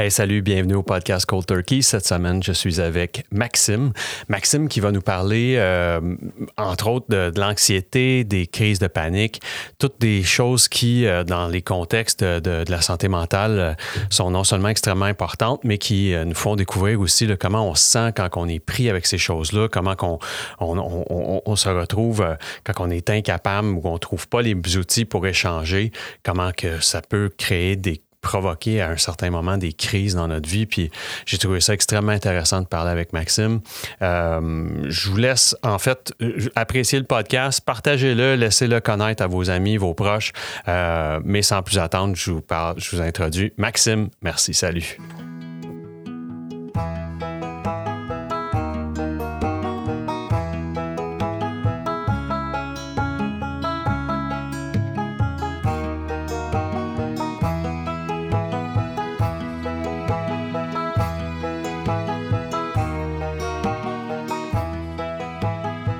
Hey, salut, bienvenue au podcast Cold Turkey. Cette semaine, je suis avec Maxime. Maxime qui va nous parler, euh, entre autres, de, l'anxiété, des crises de panique, toutes des choses qui, euh, dans les contextes de, la santé mentale, euh, sont non seulement extrêmement importantes, mais qui nous font découvrir aussi comment on se sent quand on est pris avec ces choses-là, comment on, on, on, se retrouve quand on est incapable ou qu'on ne trouve pas les outils pour échanger, comment que ça peut créer des provoquer à un certain moment des crises dans notre vie. Puis j'ai trouvé ça extrêmement intéressant de parler avec Maxime. Euh, je vous laisse en fait apprécier le podcast, partagez-le, laissez-le connaître à vos amis, vos proches. Euh, mais sans plus attendre, je vous parle, je vous introduis Maxime. Merci, salut.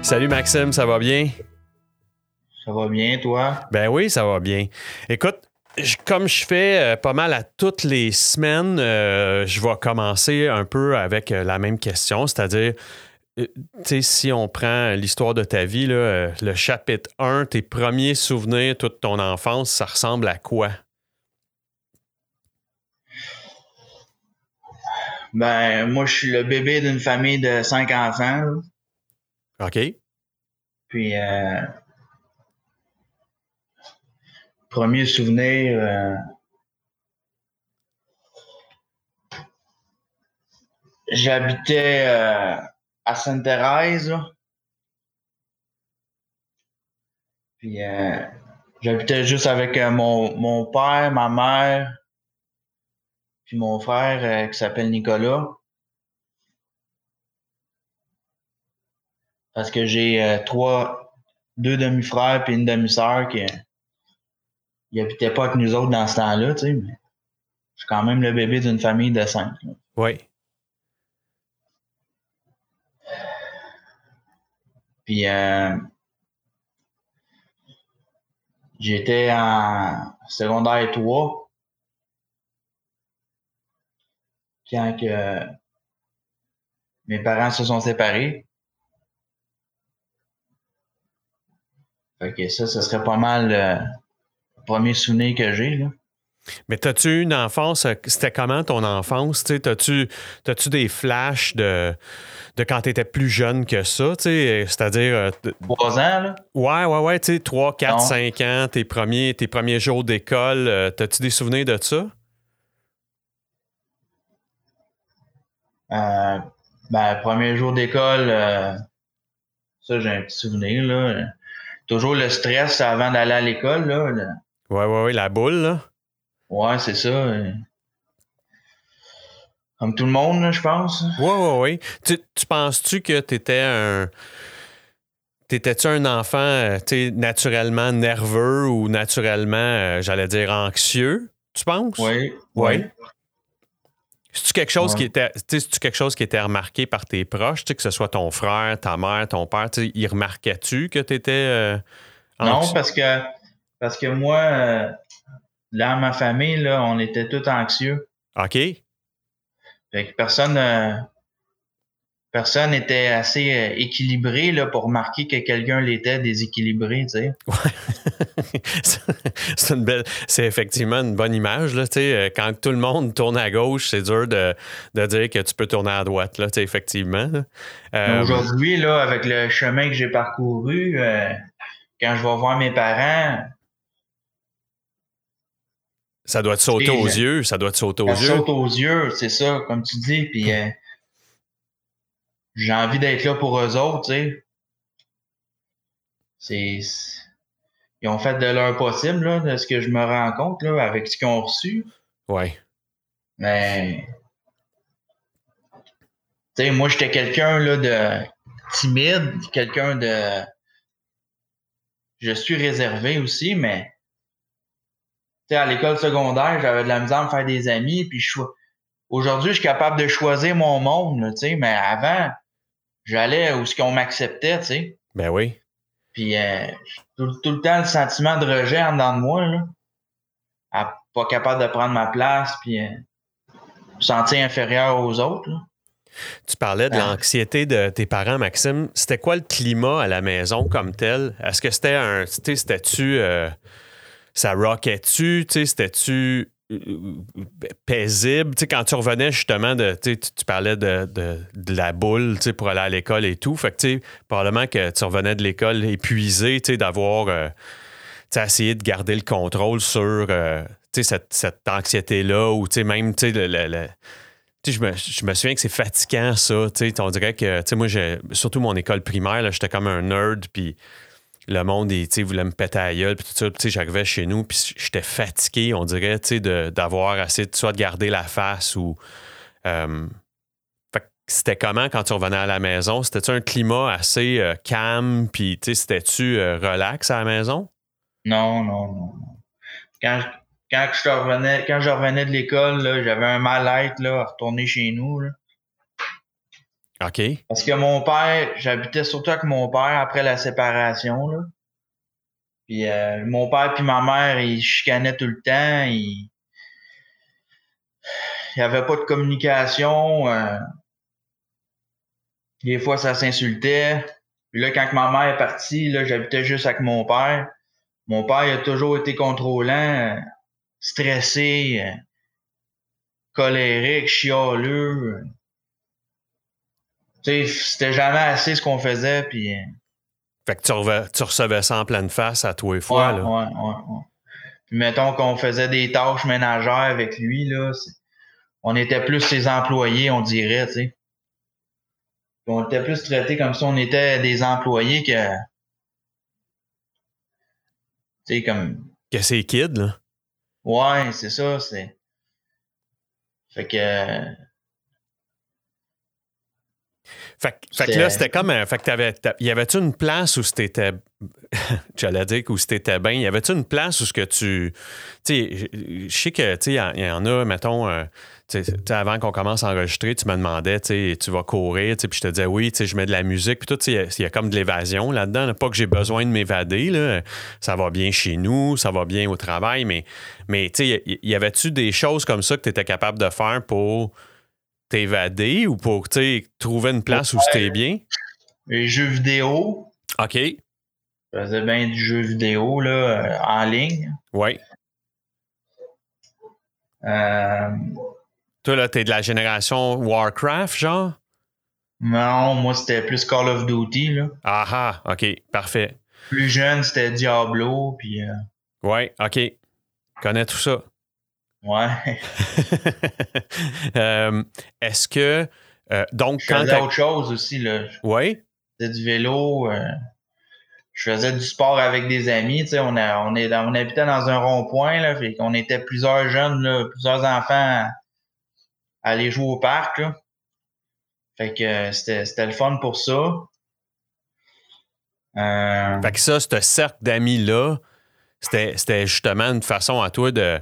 Salut Maxime, ça va bien? Ça va bien, toi? Ben oui, ça va bien. Écoute, comme je fais euh, pas mal à toutes les semaines, euh, je vais commencer un peu avec euh, la même question, c'est-à-dire, tu sais, si on prend l'histoire de ta vie, le chapitre 1, tes premiers souvenirs, toute ton enfance, ça ressemble à quoi? Ben, moi, je suis le bébé d'une famille de cinq enfants. OK. Puis, euh, premier souvenir, euh, j'habitais euh, à Sainte-Thérèse. Puis, j'habitais juste avec mon, mon père, ma mère, puis mon frère qui s'appelle Nicolas. Parce que j'ai euh, trois, deux demi-frères puis une demi-sœur qui n'habitaient pas avec nous autres dans ce temps-là, tu sais, mais je suis quand même le bébé d'une famille de cinq. Oui. Puis euh, j'étais en secondaire 3 quand que mes parents se sont séparés. Fait que ça, ce serait pas mal le premier souvenir que j'ai. Là. Mais as-tu une enfance? Euh, c'était comment ton enfance? As-tu as des flashs de, de quand tu étais plus jeune que ça? C'est-à-dire. Euh, Trois ans, là? Ouais, ouais, ouais. Tu sais, 3, 4, 5 ans, tes premiers, tes premiers jours d'école. Euh, as-tu des souvenirs de ça? Euh, ben, premier jour d'école, ça, j'ai un petit souvenir, là toujours le stress avant d'aller à l'école. Là, Ouais, ouais, ouais, la boule, là. Ouais, c'est ça. Comme tout le monde, je pense. Ouais, ouais, ouais. Tu, tu penses-tu que tu étais un. T'étais-tu un enfant euh, naturellement nerveux ou naturellement, euh, j'allais dire, anxieux, tu penses? Oui. Oui. C'est-tu quelque chose qui était. tu quelque chose qui était remarqué par tes proches, que ce soit ton frère, ta mère, ton père, ils remarquaient-tu que tu étais. Euh, non, parce que parce que moi, euh, dans ma famille, là, on était tous anxieux. OK. Fait que personne euh, personne n'était assez euh, équilibré là, pour remarquer que quelqu'un l'était déséquilibré, tu sais. c'est une belle, c'est effectivement une bonne image, là, tu sais. Euh, quand tout le monde tourne à gauche, c'est dur de, dire que tu peux tourner à droite, là, tu sais, effectivement. Euh, aujourd'hui, là, avec le chemin que j'ai parcouru, quand je vais voir mes parents, ça doit te sauter aux yeux, ça doit te sauter aux yeux. Ça saute aux yeux, c'est ça, comme tu dis, puis j'ai envie d'être là pour eux autres, tu sais. Ils ont fait de leur possible, là, de ce que je me rends compte, là, avec ce qu'ils ont reçu. Ouais. Mais. Tu sais, moi, j'étais quelqu'un, là, de timide, quelqu'un de. Je suis réservé aussi, mais. Tu sais, à l'école secondaire, j'avais de la misère à me faire des amis, puis je Aujourd'hui, je suis capable de choisir mon monde, tu sais, mais avant, j'allais où ce qu'on m'acceptait, tu sais. Ben oui. Puis euh, tout, le temps, le sentiment de rejet en dedans de moi, là. pas capable de prendre ma place, puis... Euh, sentir inférieur aux autres. Tu parlais de ah. l'anxiété de tes parents, Maxime. C'était quoi le climat à la maison comme tel? Est-ce que c'était un. C'était-tu. Euh, ça rockait-tu? C'était-tu euh, paisible? quand tu revenais justement de. Tu, parlais de, la boule pour aller à l'école et tout. Fait que, probablement que tu revenais de l'école épuisé, d'avoir. Euh, essayé de garder le contrôle sur cette, cette anxiété-là ou même le, le, je me, je me, souviens que c'est fatigant, ça. On dirait que, moi, surtout mon école primaire, j'étais comme un nerd, puis le monde, voulait me péter à gueule, puis tout ça. J'arrivais chez nous, puis j'étais fatigué, on dirait, d'avoir assez, de, soit de garder la face ou. Euh, c'était comment quand tu revenais à la maison? C'était-tu un climat assez euh, calme, puis c'était-tu euh, relax à la maison? Non, non, non. Quand, quand je revenais, quand je revenais de l'école, j'avais un mal-être à retourner chez nous. OK. Parce que mon père, j'habitais surtout avec mon père après la séparation. Là. Puis euh, mon père puis ma mère, ils chicanaient tout le temps. Ils... Il n'y avait pas de communication. Euh. Des fois, ça s'insultait. Là, quand ma mère est partie, là, j'habitais juste avec mon père. Mon père a toujours été contrôlant stressé, euh, colérique, chialeux. C'était jamais assez ce qu'on faisait, puis... Euh, fait que tu, recevais ça en pleine face à tous les fois, là. Ouais, ouais, ouais. Puis mettons qu'on faisait des tâches ménagères avec lui, là, on était plus ses employés, on dirait, tu sais. On était plus traités comme si on était des employés que... Tu sais, comme... Que c'est kids, là. Ouais, c'est ça, c'est. Fait que. Fait, que là, c'était comme. Fait que t'avais. Y avait-tu une place où c'était. J'allais dire où c'était bien? Y avait-tu une place où ce que tu. Tu sais, je sais que, tu sais, il y, en a, mettons. Euh, avant qu'on commence à enregistrer, tu me demandais, tu vas courir, puis je te disais oui, je mets de la musique, puis tout, il y, a comme de l'évasion là-dedans. Pas que j'ai besoin de m'évader, ça va bien chez nous, ça va bien au travail, mais, mais y avait-tu des choses comme ça que tu étais capable de faire pour t'évader ou pour trouver une place où c'était bien? Les jeux vidéo. OK. Je faisais bien du jeu vidéo là, euh, en ligne. Oui. Euh, toi, là, t'es de la génération Warcraft, genre? Non, moi, c'était plus Call of Duty, là. Ah ah, OK, parfait. Plus jeune, c'était Diablo, puis... Euh... Ouais, OK. Connais tout ça. Ouais. euh, Est-ce que... Euh, donc, je faisais autre chose aussi, là. Oui? C'était du vélo. Euh, je faisais du sport avec des amis. Tu sais, on, a, on, est, on habitait dans un rond-point, là. Fait qu'on était plusieurs jeunes, là, plusieurs enfants aller jouer au parc. Là. Fait que c'était le fun pour ça. Fait que ça, ce cercle d'amis-là, c'était justement une façon à toi de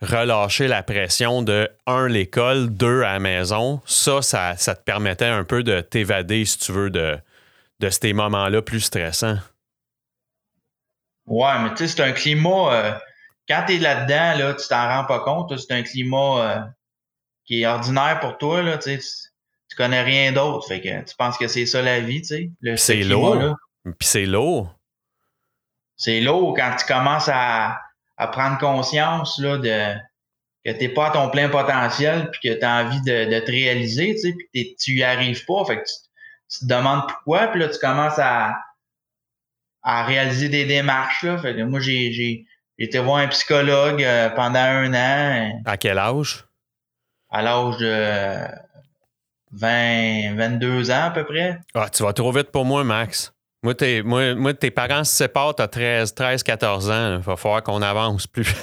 relâcher la pression de un, l'école, deux, à la maison. Ça, ça, ça te permettait un peu de t'évader, si tu veux, de, de ces moments-là plus stressants. Ouais, mais tu sais, c'est un climat. Euh, quand tu es là-dedans, là, tu t'en rends pas compte. C'est un climat euh, qui est ordinaire pour toi, là, tu tu connais rien d'autre. Fait que tu penses que c'est ça la vie, tu sais. C'est lourd. Puis c'est lourd. C'est lourd quand tu commences à, à prendre conscience là, de que t'es pas à ton plein potentiel puis que tu as envie de, de, te réaliser, tu sais, puis tu y arrives pas. Fait que tu, te demandes pourquoi, puis là, tu commences à, à réaliser des démarches. Là. Fait que moi, j'ai été voir un psychologue euh, pendant un an. À quel âge? à l'âge de 20, 22 ans à peu près. Ah, tu vas trop vite pour moi, Max. Moi, moi, tes parents se séparent, tu as 13, 13, 14 ans. Il va falloir qu'on avance plus.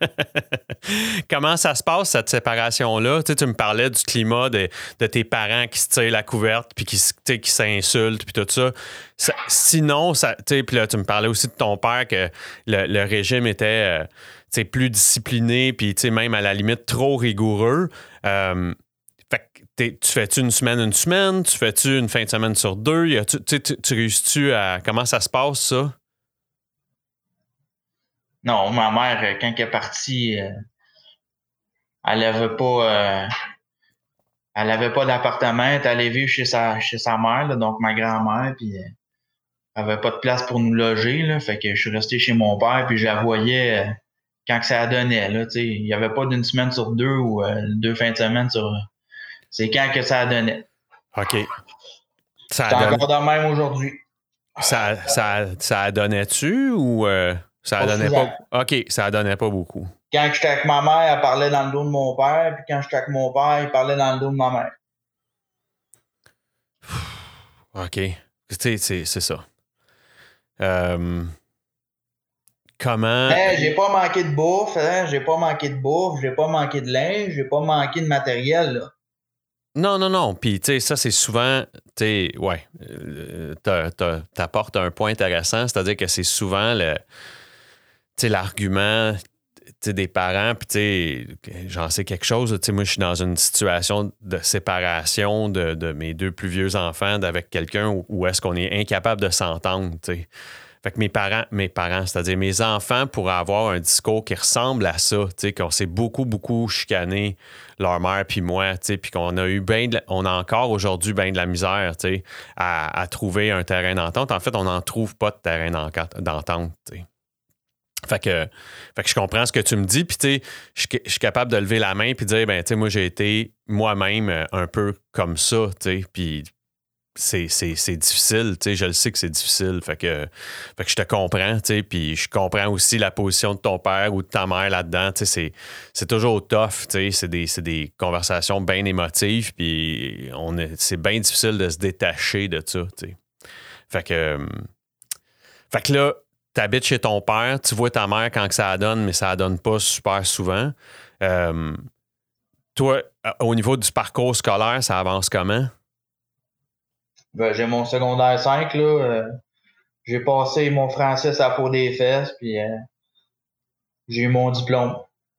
Comment ça se passe, cette séparation-là? Tu, tu me parlais du climat de, tes parents qui se tirent la couverte puis qui, qui s'insultent puis tout ça. sinon, ça, puis là, tu me parlais aussi de ton père que le, régime était... Euh, plus discipliné, puis même à la limite trop rigoureux. Euh, tu fais-tu une semaine, une semaine? Tu fais-tu une fin de semaine sur deux? tu, tu, réussis-tu à. Comment ça se passe, ça? Non, ma mère, euh, quand elle est partie, euh, elle avait pas. elle avait pas d'appartement. Elle est allée vivre chez sa, chez sa mère, donc ma grand-mère. Puis elle avait pas de place pour nous loger. Là, fait que je suis resté chez mon père. Puis je la voyais quand que ça donnait. Il n'y avait pas d'une semaine sur deux ou deux fins de semaine sur. C'est quand que ça donnait. OK. Ça a encore de même aujourd'hui. Ça, ça, ça donnait-tu ou euh, ça donnait pas? OK, ça donnait pas beaucoup. Quand j'étais avec ma mère, elle parlait dans le dos de mon père, puis quand j'étais avec mon père, il parlait dans le dos de ma mère. OK. C'est ça. Euh, comment. Ben, j'ai pas manqué de bouffe, hein, j'ai pas manqué de bouffe, j'ai pas manqué de linge, j'ai pas manqué de matériel. Là. Non, non, non. Puis, tu sais, ça, c'est souvent, tu sais, ouais, euh, t'apportes un point intéressant, c'est-à-dire que c'est souvent le, tu sais, l'argument des parents, puis j'en sais quelque chose. Tu sais, moi, je suis dans une situation de séparation de, mes deux plus vieux enfants avec quelqu'un où, est-ce qu'on est incapable de s'entendre, tu sais. Fait que mes parents, mes parents, c'est-à-dire mes enfants pourraient avoir un discours qui ressemble à ça, qu'on s'est beaucoup, beaucoup chicané, leur mère puis moi, puis qu'on a eu bien, on a encore aujourd'hui bien de la misère, sais, à, trouver un terrain d'entente. En fait, on n'en trouve pas de terrain d'entente. Fait que, fait que je comprends ce que tu me dis, puis tu sais, je suis capable de lever la main puis dire, ben, tu sais, moi, j'ai été moi-même un peu comme ça, tu sais, puis c'est difficile, tu sais, je le sais que c'est difficile. Fait que, fait que je te comprends, tu sais, puis je comprends aussi la position de ton père ou de ta mère là-dedans, tu sais, c'est toujours tough, tu sais, c'est des, des, conversations bien émotives, puis c'est bien difficile de se détacher de ça, tu. Fait que, fait que là, t'habites chez ton père, tu vois ta mère quand que ça donne, mais ça donne pas super souvent. Euh, toi, au niveau du parcours scolaire, ça avance comment? Ben, j'ai mon secondaire 5, là. Euh, j'ai passé mon français à la des fesses, puis euh, j'ai eu mon diplôme.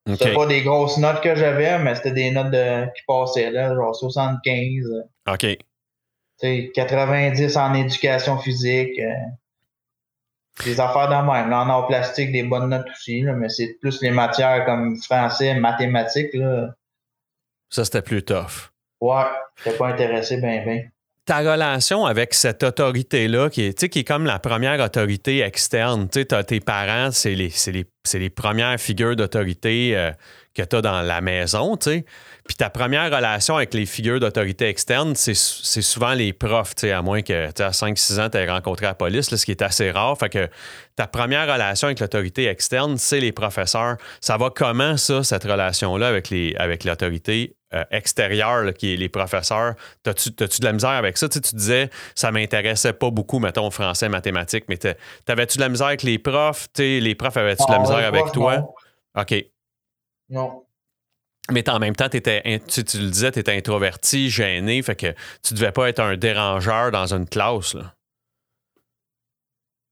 C'était pas des grosses notes que j'avais, mais c'était des notes de, qui passaient, là, genre 75. OK. sais 90 en éducation physique. Euh, des affaires de même. Là, en art plastique, des bonnes notes aussi, là, mais c'est plus les matières comme français, mathématiques. Là. Ça, c'était plus tough. Ouais, j'étais pas intéressé, ben, ben ta relation avec cette autorité-là, qui est, qui est comme la première autorité externe. Tu as tes parents, c'est les, les, les, premières figures d'autorité euh, que tu as dans la maison. sais. Puis ta première relation avec les figures d'autorité externe, c'est souvent les profs, à moins que à 5-6 ans, tu aies rencontré la police, ce qui est assez rare. Fait que ta première relation avec l'autorité externe, c'est les professeurs. Ça va comment, ça, cette relation-là avec l'autorité avec euh, extérieure, qui est les professeurs? T'as-tu de la misère avec ça? Tu, tu disais, ça m'intéressait pas beaucoup, mettons, français, mathématiques, mais t'avais-tu de la misère avec les profs? les profs avaient-tu de la ah, misère avec toi? OK. Non. Mais en même temps, étais, tu, tu, le disais, tu étais introverti, gêné, fait que tu devais pas être un dérangeur dans une classe. Là.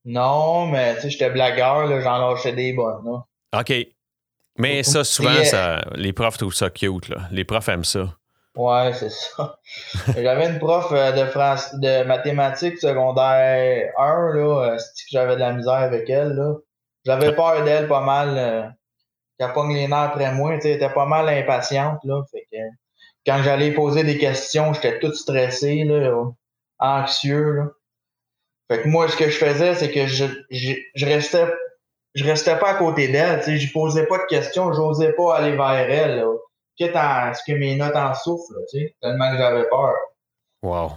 Non, mais tu sais, j'étais blagueur, j'en lâchais des bonnes. Là. OK. Mais ça, souvent, ça, les profs trouvent ça cute. Là. Les profs aiment ça. Ouais, c'est ça. j'avais une prof euh, de France, de mathématiques secondaire 1, là, euh, que j'avais de la misère avec elle. Là? J'avais peur d'elle pas mal. Euh, qu'elle pogne les nerfs après moi. Elle était pas mal impatiente. Là, fait que, quand j'allais poser des questions, j'étais tout stressé, là, anxieux. Là. Fait que moi, ce que je faisais, c'est que je, je, je, restais je restais pas à côté d'elle. Je posais pas de questions, j'osais pas aller vers elle. Là. Quitte à ce que mes notes en souffrent, tellement que j'avais peur. Wow.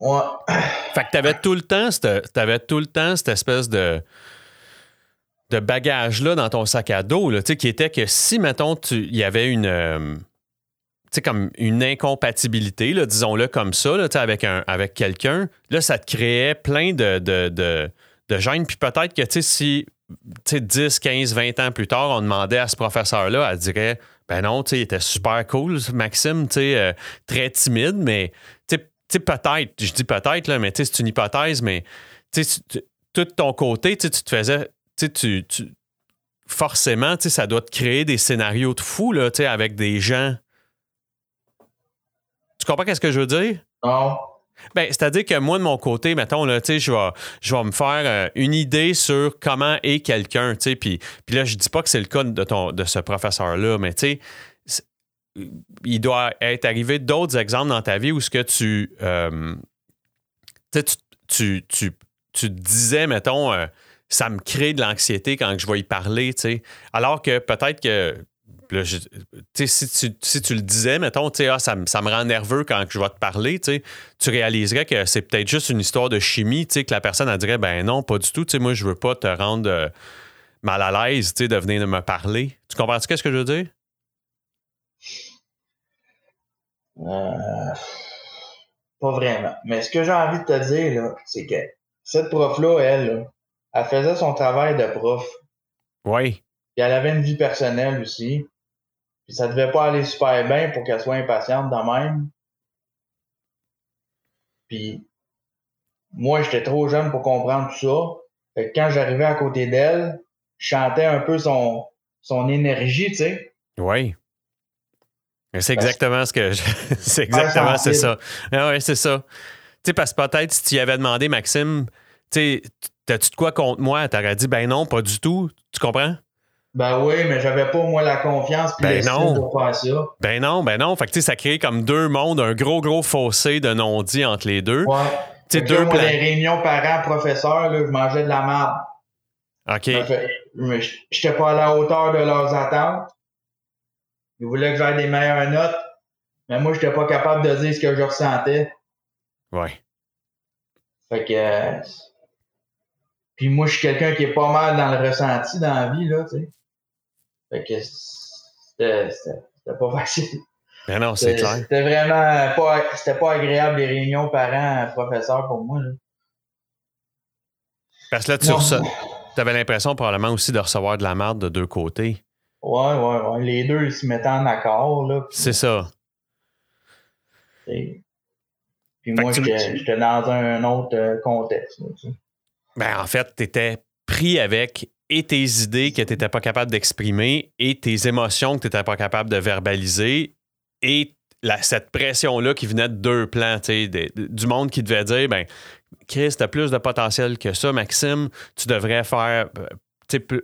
Ouais. Fait que t'avais tout le temps, t'avais tout le temps cette espèce de de bagage-là dans ton sac à dos, là, qui était que si, mettons, il y avait une. Euh, comme une incompatibilité, disons-le comme ça, là, avec, un, avec quelqu'un, là, ça te créait plein de, de, de, de gêne. Puis peut-être que si 10, 15, 20 ans plus tard, on demandait à ce professeur-là, elle dirait Ben non, il était super cool, Maxime, euh, très timide, mais peut-être, je dis peut-être, mais c'est une hypothèse, mais tout ton côté, tu te faisais tu, tu, forcément, ça doit te créer des scénarios de fou là, avec des gens. Tu comprends ce que je veux dire? Non. Ben, c'est-à-dire que moi, de mon côté, mettons, là, je vais, je vais me faire euh, une idée sur comment est quelqu'un, puis là, je dis pas que c'est le cas de, ton, de ce professeur-là, mais tu sais, il doit être arrivé d'autres exemples dans ta vie où ce que tu, euh, tu, tu, tu, tu, disais, mettons, euh, ça me crée de l'anxiété quand je vais y parler, tu sais, alors que peut-être que si, tu, le disais, mettons, ah, ça, ça, me rend nerveux quand je vais te parler, tu réaliserais que c'est peut-être juste une histoire de chimie, que la personne elle dirait ben non, pas du tout, moi je veux pas te rendre euh, mal à l'aise de venir me parler. Tu comprends ce que je veux dire? Euh, pas vraiment. Mais ce que j'ai envie de te dire, c'est que cette prof-là, elle, elle faisait son travail de prof. Oui. Et elle avait une vie personnelle aussi. Puis ça devait pas aller super bien pour qu'elle soit impatiente de même. Puis moi, j'étais trop jeune pour comprendre tout ça. Fait que quand j'arrivais à côté d'elle, je chantais un peu son, son énergie, tu sais. Oui. C'est exactement ce que je... C'est exactement c'est ça. Ah oui, c'est ça. Tu sais, parce que peut-être si tu y avais demandé, Maxime, tu sais, t'as-tu de quoi contre moi? T'aurais dit, ben non, pas du tout. Tu comprends? Ben oui, mais j'avais pas, moi, la confiance ben non. pour faire ça. Ben non, ben non. Fait que, ça crée comme deux mondes, un gros, gros fossé de non-dit entre les deux. Ouais. Tu deux moi, les réunions parents-professeurs, je mangeais de la merde. OK. J'étais pas à la hauteur de leurs attentes. Ils voulaient que j'aille des meilleures notes, mais moi, j'étais pas capable de dire ce que je ressentais. Ouais. Fait que... Puis moi, je suis quelqu'un qui est pas mal dans le ressenti dans la vie, là, tu sais. Fait que c'était pas facile. Mais non, c'est clair. C'était vraiment pas, c'était pas agréable les réunions parents-professeurs pour moi. Là. Parce que là, tu rece... avais l'impression probablement aussi de recevoir de la merde de deux côtés. Ouais, ouais, ouais. Les deux, ils se mettaient en accord. Là, C'est ça. Puis moi, j'étais dans un autre euh, contexte. ben, en fait, tu étais pris avec et tes idées que tu n'étais pas capable d'exprimer et tes émotions que tu n'étais pas capable de verbaliser et cette pression-là qui venait de deux plans, du monde qui devait dire ben, Chris, tu as plus de potentiel que ça, Maxime, tu devrais faire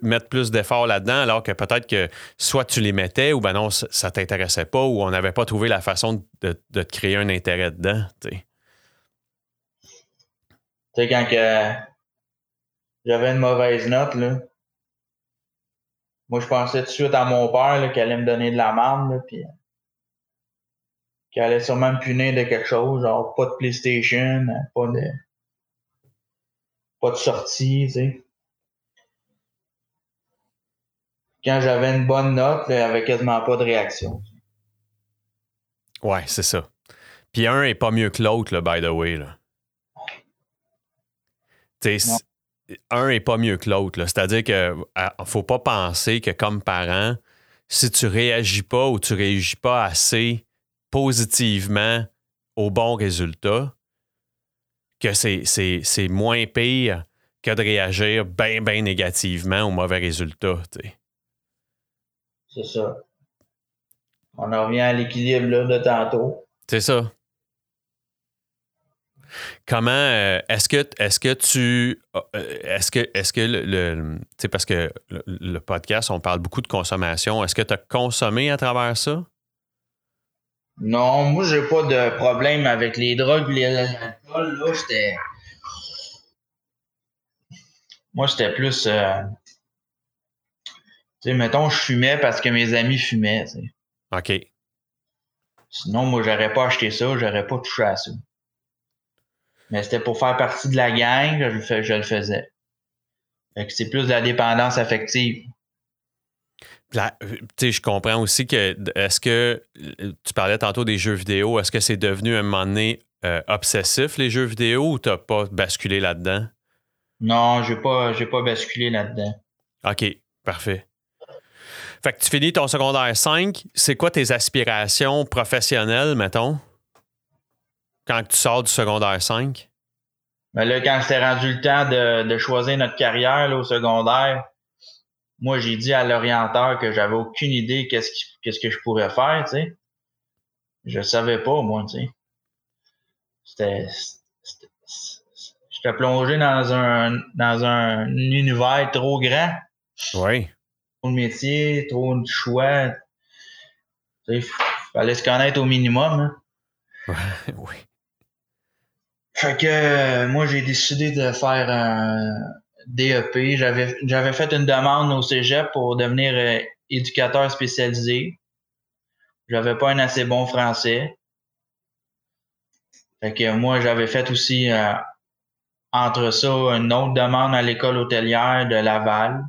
mettre plus d'efforts là-dedans, alors que peut-être que soit tu les mettais ou ben non, ça t'intéressait pas ou on n'avait pas trouvé la façon de, te créer un intérêt dedans. Tu sais, quand que j'avais une mauvaise note, là, moi, je pensais tout de suite à mon père qui allait me donner de la marde, puis qui allait sûrement me punir de quelque chose, genre pas de PlayStation, pas de pas de sortie, tu sais. Quand j'avais une bonne note, il n'y avait quasiment pas de réaction. Ouais, c'est ça. Puis un est pas mieux que l'autre, by the way. Là. sais un est pas mieux que l'autre. C'est-à-dire que faut pas penser que comme parent, si tu réagis pas ou tu réagis pas assez positivement au bon résultat, que c'est moins pire que de réagir bien, bien négativement au mauvais résultat. C'est ça. On en revient à l'équilibre de tantôt. C'est ça. Comment euh, est-ce que est-ce que tu euh, est-ce que est-ce que le, tu sais parce que le, podcast on parle beaucoup de consommation, est-ce que tu as consommé à travers ça? Non, moi j'ai pas de problème avec les drogues et l'alcool là, j'étais Moi c'était plus euh, tu sais mettons je fumais parce que mes amis fumaient, OK. Sinon moi j'aurais pas acheté ça, j'aurais pas touché à ça. Mais c'était pour faire partie de la gang, je, le, je le faisais. c'est plus de la dépendance affective. je comprends aussi que est-ce que tu parlais tantôt des jeux vidéo, est-ce que c'est devenu un moment donné euh, obsessif les jeux vidéo ou t'as pas basculé là-dedans? Non, j'ai pas j'ai pas basculé là-dedans. OK, parfait. Fait que tu finis ton secondaire 5, c'est quoi tes aspirations professionnelles, mettons? Quand tu sors du secondaire 5? Ben là, quand c'était rendu le temps de, choisir notre carrière au secondaire, moi, j'ai dit à l'orienteur que j'avais aucune idée qu'est-ce, qu'est-ce que je pourrais faire, tu sais. Je savais pas, moi, tu sais. c'était. J'étais plongé dans un, dans un univers trop grand. Oui. Trop de métier, trop de choix. Il fallait se connaître au minimum. Hein. oui. Fait que euh, moi, j'ai décidé de faire un DEP. J'avais, j'avais fait une demande au cégep pour devenir euh, éducateur spécialisé. J'avais pas un assez bon français. Fait que moi, j'avais fait aussi euh, entre ça une autre demande à l'école hôtelière de Laval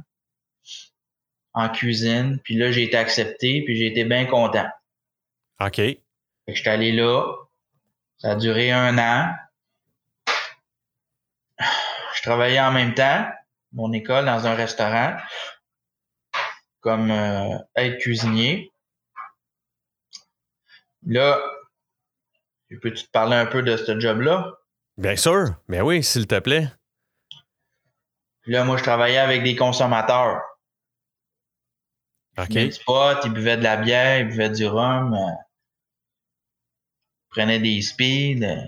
en cuisine. Puis là, j'ai été accepté, puis j'ai été bien content. OK. Fait que j'étais allé là. Ça a duré un an. Je travaillais en même temps, mon école, dans un restaurant, comme euh, être cuisinier. Là, peux-tu te parler un peu de ce job-là? Bien sûr. Mais oui, s'il te plaît. Là, moi, je travaillais avec des consommateurs. OK. Ils spot, ils buvaient de la bière, ils buvaient du rhum, euh, ils prenaient des speeds. euh.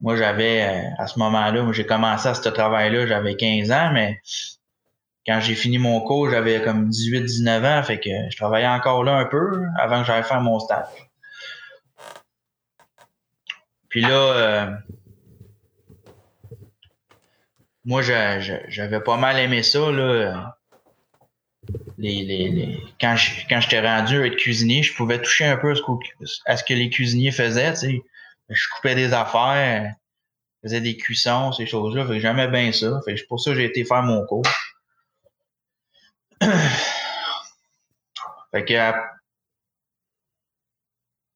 Moi, j'avais, euh, à ce moment-là, moi, j'ai commencé à ce travail-là, j'avais 15 ans, mais quand j'ai fini mon cours, j'avais comme 18-19 ans, fait que je travaillais encore là un peu avant que j'aille faire mon stage. Puis là, euh, moi, j'avais pas mal aimé ça, là. Les, les, Quand j'étais rendu à être cuisinier, je pouvais toucher un peu à ce, qu'au- à ce que les cuisiniers faisaient, tu sais. Je coupais des affaires, faisais des cuissons, ces choses-là. Fait que j'aimais bien ça. Fait que pour ça j'ai été faire mon cours. fait que,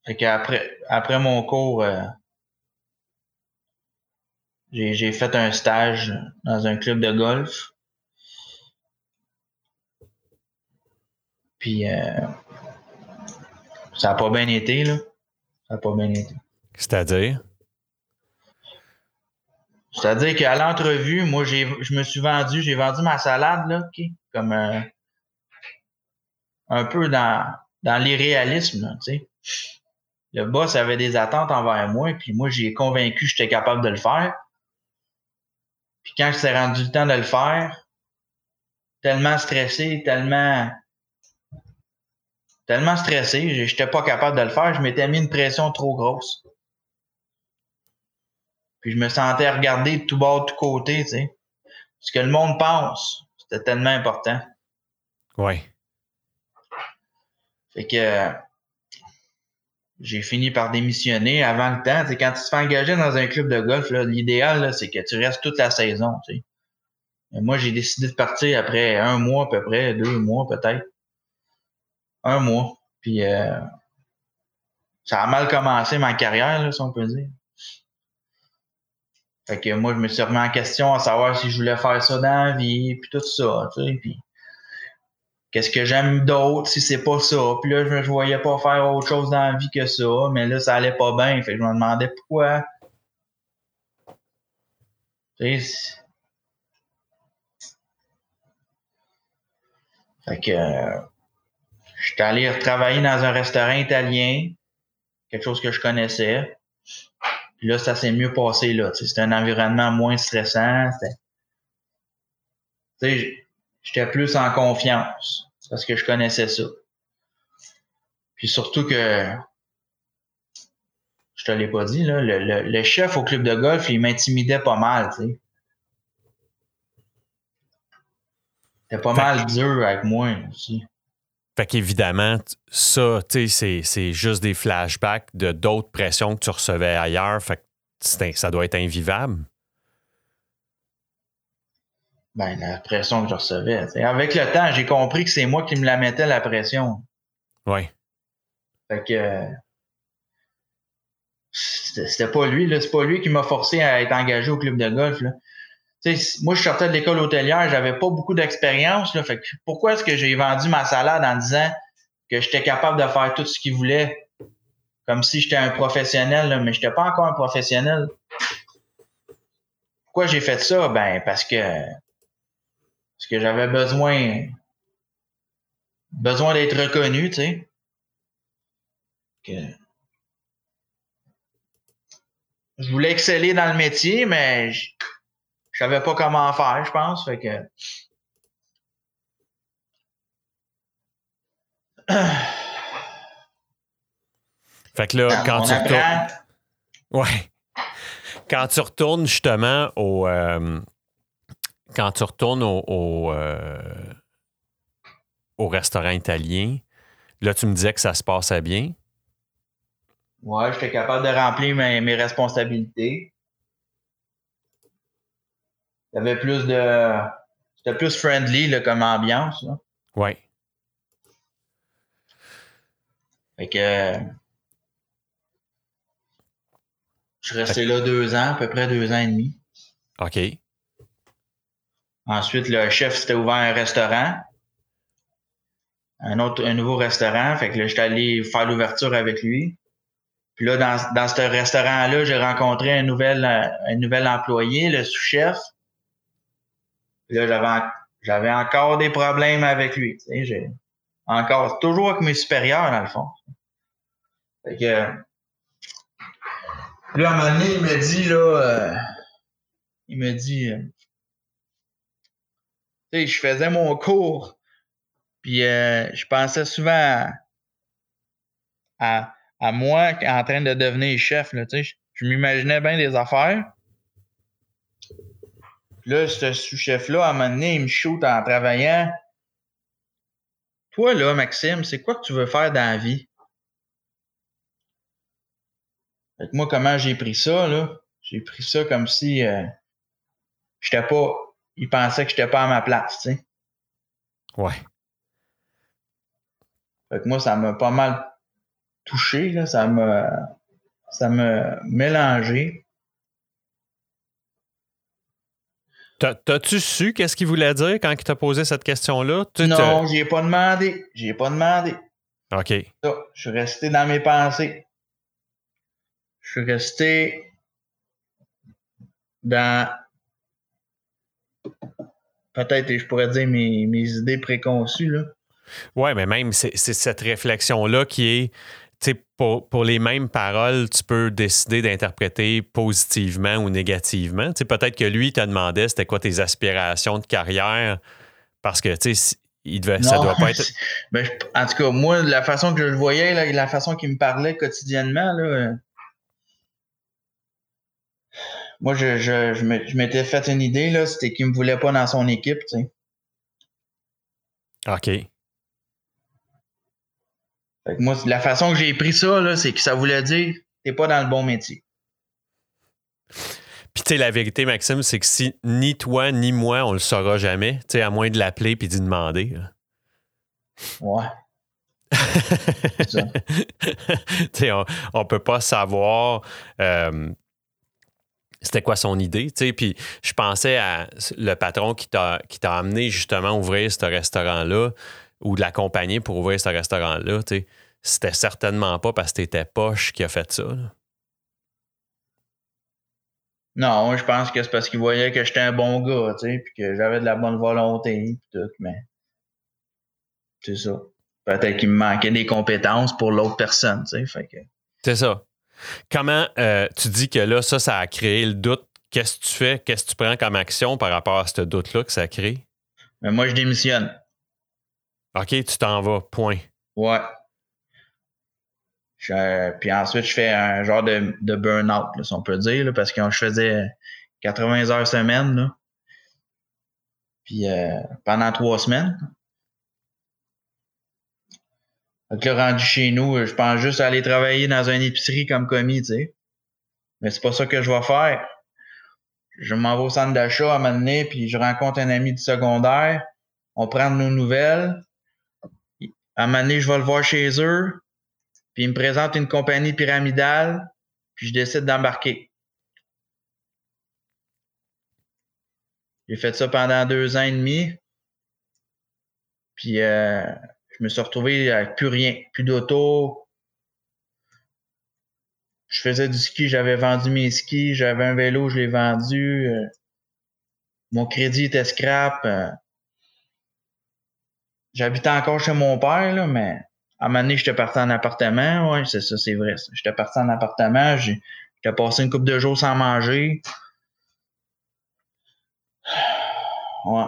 fait après, après mon cours, euh, j'ai fait un stage dans un club de golf. Puis euh, ça a pas bien été, là. Ça a pas bien été. C'est-à-dire? C'est-à-dire qu'à l'entrevue, moi, j'ai, je me suis vendu, j'ai vendu ma salade, là? Comme euh, un peu dans, dans l'irréalisme, tu sais. Le boss avait des attentes envers moi, puis moi, j'ai convaincu que j'étais capable de le faire. Puis quand s'est rendu le temps de le faire, tellement stressé, tellement tellement stressé, j'étais pas capable de le faire, je m'étais mis une pression trop grosse. Puis je me sentais regarder de tout bord, de tout côté, tu sais. Ce que le monde pense, c'était tellement important. Oui. Fait que j'ai fini par démissionner avant le temps. Tu sais, quand tu te fais engager dans un club de golf, l'idéal, c'est que tu restes toute la saison. Tu sais. Et moi, j'ai décidé de partir après un mois à peu près, deux mois peut-être. Un mois. Puis euh, ça a mal commencé ma carrière, là, si on peut dire. Fait que moi, je me suis remis en question à savoir si je voulais faire ça dans la vie, puis tout ça, tu sais. Puis qu'est-ce que j'aime d'autre si c'est pas ça? Puis là, je ne voyais pas faire autre chose dans la vie que ça, mais là, ça allait pas bien. Fait que je me demandais pourquoi. Tu sais. Fait que je suis allé travailler dans un restaurant italien, quelque chose que je connaissais. Là, ça s'est mieux passé là. C'était un environnement moins stressant. j'étais plus en confiance parce que je connaissais ça. Puis surtout que, je te l'ai pas dit, là, le, le- le chef au club de golf, il m'intimidait pas mal, tu. C'était pas Fait- mal dur avec moi aussi. Fait qu'évidemment, ça, tu sais, c'est- c'est juste des flashbacks de d'autres pressions que tu recevais ailleurs. Fait que ça doit être invivable. Ben, la pression que je recevais. tu sais. Avec le temps, j'ai compris que c'est moi qui me la mettais, la pression. Oui. Fait que c'était pas lui, là. C'est pas lui qui m'a forcé à être engagé au club de golf. Là. Moi, je sortais de l'école hôtelière, j'avais pas beaucoup d'expérience. Pourquoi est-ce que j'ai vendu ma salade en disant que j'étais capable de faire tout ce qu'il voulait? Comme si j'étais un professionnel, mais j'étais pas encore un professionnel. Pourquoi j'ai fait ça? Ben, parce que parce que j'avais besoin besoin d'être reconnu, tu sais. Je voulais exceller dans le métier, mais je, je savais pas comment faire, je pense. Fait que. Fait que là, quand tu retournes. apprend. Ouais. Quand tu retournes justement au. euh, quand tu retournes au, au, euh, au restaurant italien, là, tu me disais que ça se passait bien. Ouais, j'étais capable de remplir mes, mes responsabilités. Il y avait plus de. C'était plus friendly là, comme ambiance. Là. Ouais. Fait que. Je suis resté là deux ans, à peu près deux ans et demi. OK. Ensuite, le chef s'était ouvert un restaurant. Un autre, un nouveau restaurant. Fait que là, j'étais allé faire l'ouverture avec lui. Puis là, dans, dans ce restaurant-là, j'ai rencontré un nouvel, un nouvel employé, le sous-chef. Puis là, j'avais, en- j'avais encore des problèmes avec lui. J'ai encore, toujours avec mes supérieurs, dans le fond. Fait que, là, à un moment donné, il me dit, là, euh, il me dit, euh, tu sais, je faisais mon cours, puis euh, je pensais souvent à, à, moi en train de devenir chef. Là, je, je m'imaginais bien des affaires. Là, ce sous-chef-là, à un moment donné, il me shoot en travaillant. Toi, là, Maxime, c'est quoi que tu veux faire dans la vie? Fait que moi, comment j'ai pris ça, là? J'ai pris ça comme si euh, j'étais pas. Il pensait que j'étais pas à ma place, tu sais. Ouais. Fait que moi, ça m'a pas mal touché, là. Ça m'a. Ça m'a mélangé. T'as- T'as-tu su qu'est-ce qu'il voulait dire quand il t'a posé cette question-là? Non, j'y ai pas demandé. J'y ai pas demandé. OK. Ça, je suis resté dans mes pensées. Je suis resté dans peut-être je pourrais dire mes, mes idées préconçues là. Ouais, mais même, c'est cette réflexion-là qui est, pour, pour les mêmes paroles, tu peux décider d'interpréter positivement ou négativement. Peut-être que lui, il te demandait c'était quoi tes aspirations de carrière, parce que, il devait, ça doit pas être. ben, en tout cas, moi, la façon que je le voyais, là, la façon qu'il me parlait quotidiennement, là, euh, moi, je, je, je m'é- je m'étais fait une idée, c'était qu'il me voulait pas dans son équipe, tu sais. OK. Moi, la façon que j'ai pris ça, c'est que ça voulait dire t'es pas dans le bon métier. Puis, tu sais, la vérité, Maxime, c'est que si ni toi ni moi, on le saura jamais, tu sais, à moins de l'appeler puis d'y demander. là. Ouais. ça. Tu sais, on, on peut pas savoir euh, c'était quoi son idée. tu sais. Puis je pensais à le patron qui t'a qui t'a amené justement ouvrir ce restaurant-là ou de l'accompagner pour ouvrir ce restaurant-là. C'était certainement pas parce que t'étais poche qui a fait ça. là. Non, je pense que c'est parce qu'il voyait que j'étais un bon gars, tu sais, puis que j'avais de la bonne volonté, puis tout, mais c'est ça. Peut-être qu'il me manquait des compétences pour l'autre personne, tu sais, fait que. C'est ça. Comment euh, tu dis que là, ça, ça a créé le doute? Qu'est-ce que tu fais? Qu'est-ce que tu prends comme action par rapport à ce doute-là que ça crée? Mais moi, je démissionne. OK, tu t'en vas, point. Ouais. Euh, puis ensuite, je fais un genre de, burn-out, si on peut dire, parce que je faisais 80 heures semaine. Puis euh, pendant trois semaines. Donc là, rendu chez nous, je pense juste aller travailler dans une épicerie comme commis, tu sais. Mais c'est pas ça que je vais faire. Je m'en vais au centre d'achat à un moment donné, puis je rencontre un ami du secondaire. On prend nos nouvelles. À un moment donné, je vais le voir chez eux. Puis il me présente une compagnie pyramidale. Puis je décide d'embarquer. J'ai fait ça pendant deux ans et demi. Puis euh, je me suis retrouvé avec plus rien, plus d'auto. Je faisais du ski, j'avais vendu mes skis, j'avais un vélo, je l'ai vendu. euh, mon crédit était scrap. J'habitais encore chez mon père, là, mais à un moment donné, j'étais parti en appartement. Ouais, c'est ça, c'est vrai. J'étais parti en appartement. J'ai passé une couple de jours sans manger. Ouais.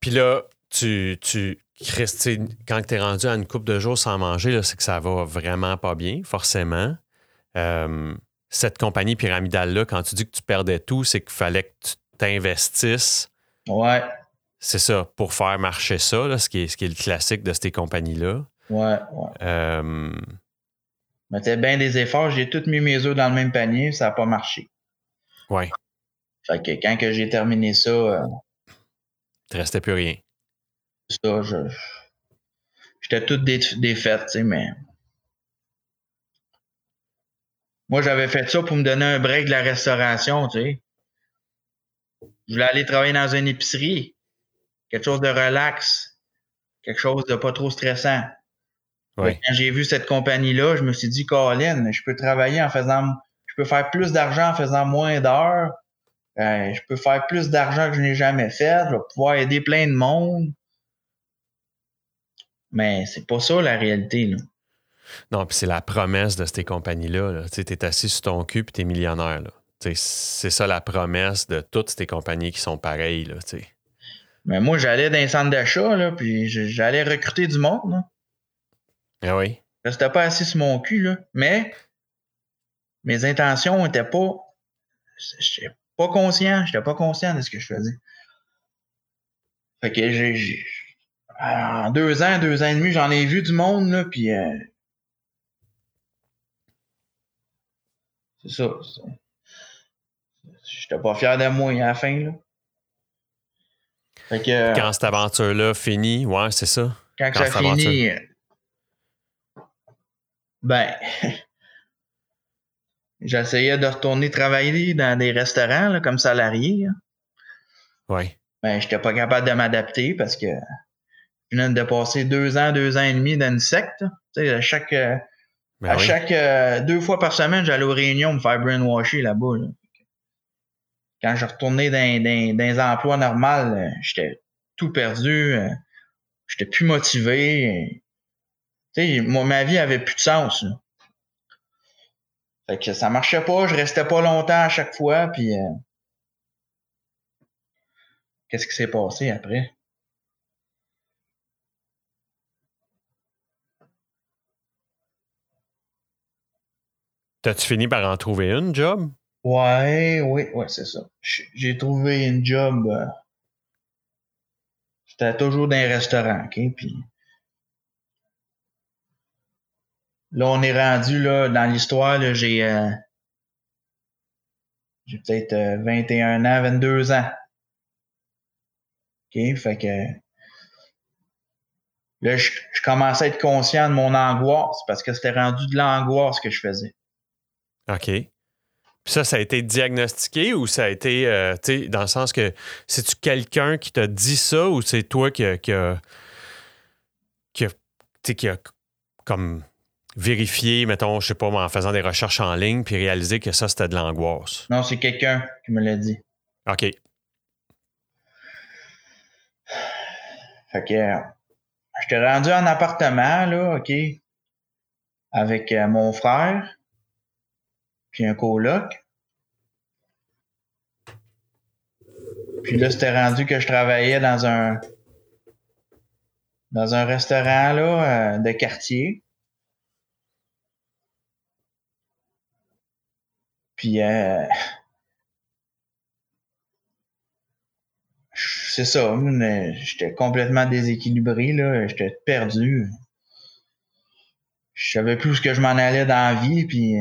Puis là, tu, tu Christine, quand tu es rendu à une coupe de jours sans manger, c'est que ça va vraiment pas bien, forcément. Euh, cette compagnie pyramidale-là, quand tu dis que tu perdais tout, c'est qu'il fallait que tu t'investisses. Ouais. C'est ça, pour faire marcher ça, ce, qui est, ce qui est le classique de ces compagnies-là. Ouais, ouais. Euh... Mettais bien des efforts, j'ai toutes mis mes œufs dans le même panier, ça n'a pas marché. Ouais. Fait que quand que j'ai terminé ça. Euh, Il ne restait plus rien. Ça, je. J'étais toutes défaite, tu sais, mais. Moi, j'avais fait ça pour me donner un break de la restauration, tu sais. Je voulais aller travailler dans une épicerie. Quelque chose de relax. Quelque chose de pas trop stressant. Quand j'ai vu cette compagnie-là, je me suis dit, Colin, je peux travailler en faisant. Je peux faire plus d'argent en faisant moins d'heures. Euh, je peux faire plus d'argent que je n'ai jamais fait. Je vais pouvoir aider plein de monde. Mais c'est pas ça la réalité. Là. Non, puis c'est la promesse de ces compagnies-là. Tu es assis sur ton cul puis tu es millionnaire. C'est ça la promesse de toutes ces compagnies qui sont pareilles. Là, Mais moi, j'allais dans un centre d'achat, puis j'allais recruter du monde. Là. Ah oui? Je restais pas assis sur mon cul, là. Mais mes intentions n'étaient pas. J'étais pas conscient. J'étais pas conscient de ce que je faisais. Fait que j'ai. En deux ans, deux ans et demi, j'en ai vu du monde, là, puis. Euh, c'est ça. J'étais pas fier de moi à la fin, là. Fait que, quand cette aventure-là finit, ouais, c'est ça. Quand, quand ça finit, ben, j'essayais de retourner travailler dans des restaurants là, comme salarié. Oui. Ben, j'étais pas capable de m'adapter parce que je venais de passer deux ans, deux ans et demi dans une secte. Tu sais, à chaque, ben à chaque euh, deux fois par semaine, j'allais aux réunions me faire brainwasher là-bas. Là. Quand je retournais dans, dans, dans les emplois normaux, euh, j'étais tout perdu. Euh, j'étais plus motivé. Tu sais, ma vie avait plus de sens. Là. Fait que ça marchait pas, je restais pas longtemps à chaque fois, puis euh... qu'est-ce qui s'est passé après? T'as-tu fini par en trouver une job? Ouais, oui, ouais, c'est ça. J'ai trouvé une job. Euh... J'étais toujours dans un restaurant, OK? Puis Là, on est rendu là, dans l'histoire, j'ai euh, j'ai peut-être 21 euh, ans, 22 ans. OK? Fait que là, je, je, commençais à être conscient de mon angoisse parce que c'était rendu de l'angoisse que je faisais. OK. Puis ça, ça a été diagnostiqué ou ça a été, euh, tu sais, dans le sens que c'est-tu quelqu'un qui t'a dit ça ou c'est toi qui a, qui a, qui a, qui a comme vérifier, mettons, je sais pas, en faisant des recherches en ligne, puis réaliser que ça, c'était de l'angoisse? Non, c'est quelqu'un qui me l'a dit. OK. Fait que j'étais rendu en appartement, là, OK, avec euh, mon frère, puis un coloc. Puis là, c'était rendu que je travaillais dans un dans un restaurant là, euh, de quartier. Puis, euh, c'est ça, j'étais complètement déséquilibré, là, j'étais perdu. Je savais plus où ce que je m'en allais dans la vie, puis...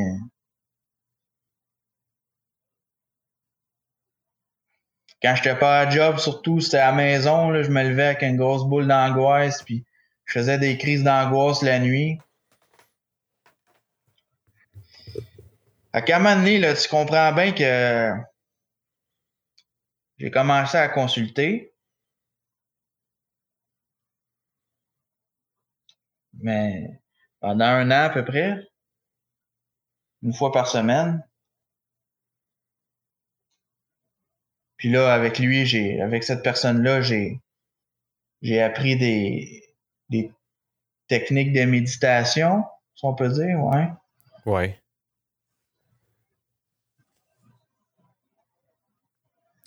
quand j'étais pas à job, surtout, c'était à la maison, là, je me levais avec une grosse boule d'angoisse, puis je faisais des crises d'angoisse la nuit. À un moment donné, là, tu comprends bien que j'ai commencé à consulter. Mais pendant un an à peu près, une fois par semaine. Puis là, avec lui, j'ai, avec cette personne-là, j'ai, j'ai appris des, des techniques de méditation. si on peut dire, ouais. Ouais.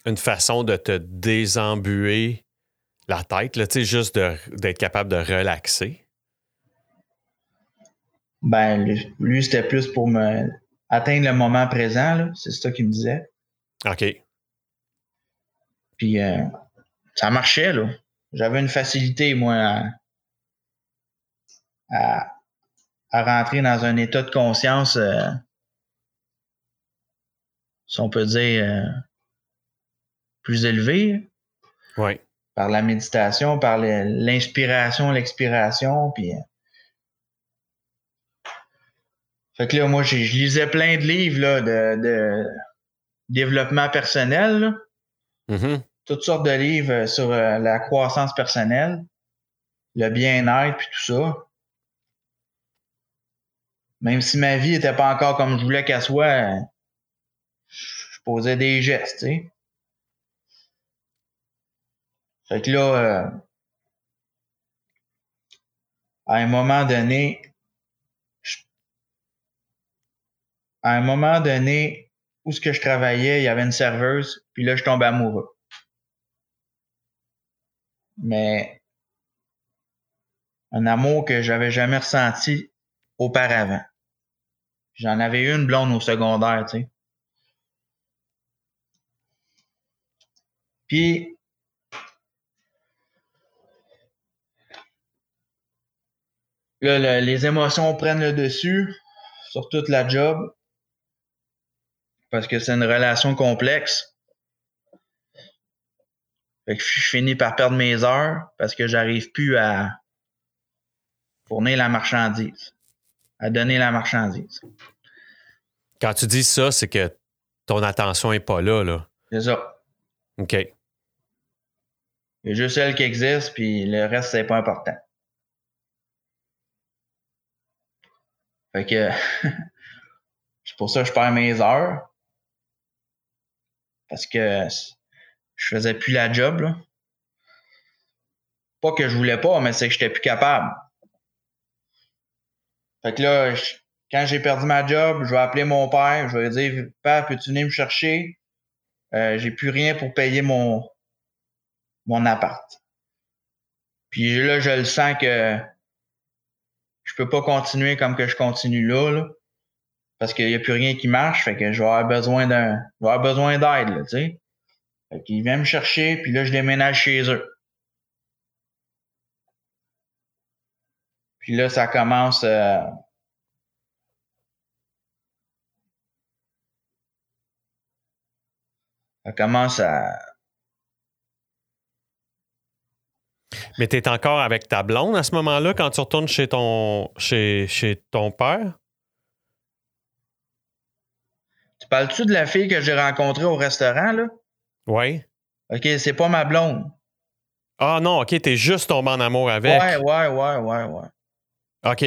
Une façon de te désembuer la tête, là, tu sais, juste d'être capable de relaxer. Ben, lui, c'était plus pour me atteindre le moment présent, c'est ça qu'il me disait. OK. Puis euh, ça marchait, là. J'avais une facilité, moi, à, rentrer dans un état de conscience, euh, si on peut dire, euh, plus élevé. Oui. Par la méditation, par l'inspiration, l'expiration, puis. Fait que là, moi, je lisais plein de livres là, de, développement personnel. Mm-hmm. Toutes sortes de livres sur euh, la croissance personnelle, le bien-être, puis tout ça. Même si ma vie n'était pas encore comme je voulais qu'elle soit, je posais des gestes, tu sais. Fait que là, euh, à un moment donné, à un moment donné où ce que je travaillais, il y avait une serveuse, puis là, je tombais amoureux. Mais un amour que j'avais jamais ressenti auparavant. J'en avais une blonde au secondaire, tu sais. Puis là, les émotions prennent le dessus sur toute la job parce que c'est une relation complexe. Fait que je finis par perdre mes heures parce que j'arrive plus à fournir la marchandise, à donner la marchandise. Quand tu dis ça, c'est que ton attention n'est pas là, là. C'est ça. OK. Il y a juste elle qui existe, puis le reste, c'est pas important. Fait que c'est pour ça que je perds mes heures parce que je faisais plus la job. Pas que je voulais pas, mais c'est que j'étais plus capable. Fait que là, quand j'ai perdu ma job, je vais appeler mon père, je vais lui dire Père, peux-tu venir me chercher? Euh, j'ai plus rien pour payer mon, mon appart. Puis là, je le sens que je peux pas continuer comme que je continue là parce qu'il n'y a plus rien qui marche, fait que je vais avoir besoin d'un, je vais avoir besoin d'aide, tu sais. Fait qu'il vient me chercher, puis là, je déménage chez eux. Puis là, ça commence, euh, ça commence à, Mais tu es encore avec ta blonde à ce moment-là quand tu retournes chez ton père? Tu parles-tu de la fille que j'ai rencontrée au restaurant, là? Oui. OK, c'est pas ma blonde. Ah non, OK, t'es juste tombé en amour avec. Ouais, ouais, ouais, ouais, ouais. OK.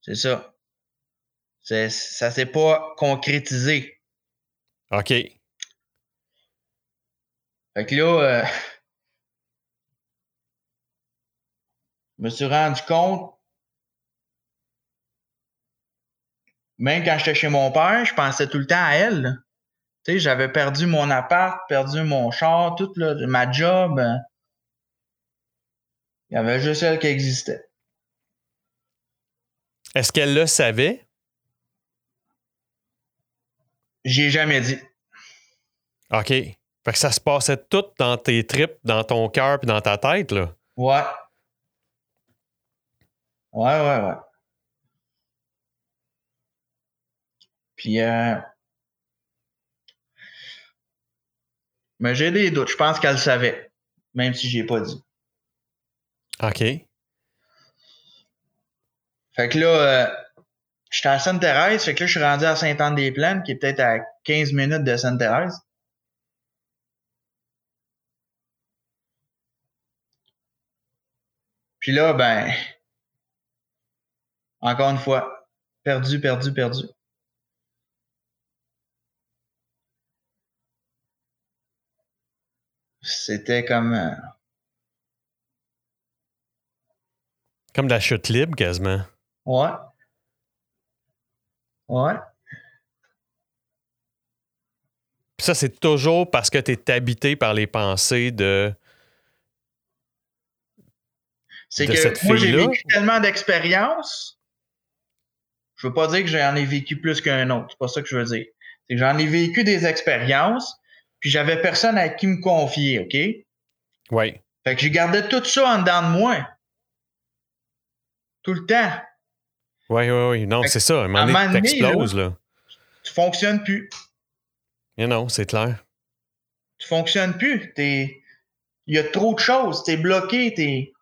C'est ça. C'est, ça s'est pas concrétisé. OK. Fait que là, euh, je me suis rendu compte même quand j'étais chez mon père, je pensais tout le temps à elle. Tu sais, j'avais perdu mon appart, perdu mon char, toute ma job. Il y avait juste elle qui existait. Est-ce qu'elle le savait? J'ai jamais dit. OK. Fait que ça se passait tout dans tes tripes, dans ton cœur et dans ta tête, là. Ouais. Ouais, ouais, ouais. Puis, euh, mais j'ai des doutes. Je pense qu'elle savait, même si je ai pas dit. OK. Fait que là, euh, j'étais à Sainte-Thérèse. Fait que là, je suis rendu à Sainte-Anne-des-Plaines, qui est peut-être à 15 minutes de Sainte-Thérèse. Puis là, ben, encore une fois, perdu, perdu, perdu. C'était comme. Euh, comme de la chute libre, quasiment. Ouais. Ouais. Puis ça, c'est toujours parce que tu es habité par les pensées de. C'est que cette moi, j'ai vécu tellement d'expériences. Je veux pas dire que j'en ai vécu plus qu'un autre. C'est pas ça que je veux dire. C'est que j'en ai vécu des expériences, puis j'avais personne à qui me confier, OK? Oui. Fait que j'ai gardé tout ça en dedans de moi. Tout le temps. Oui, oui, oui. Non, c'est ça. À un moment donné, t'exploses, là. Tu fonctionnes plus. Mais non, c'est clair. Tu fonctionnes plus. T'es... Il y a trop de choses. T'es bloqué. T'es...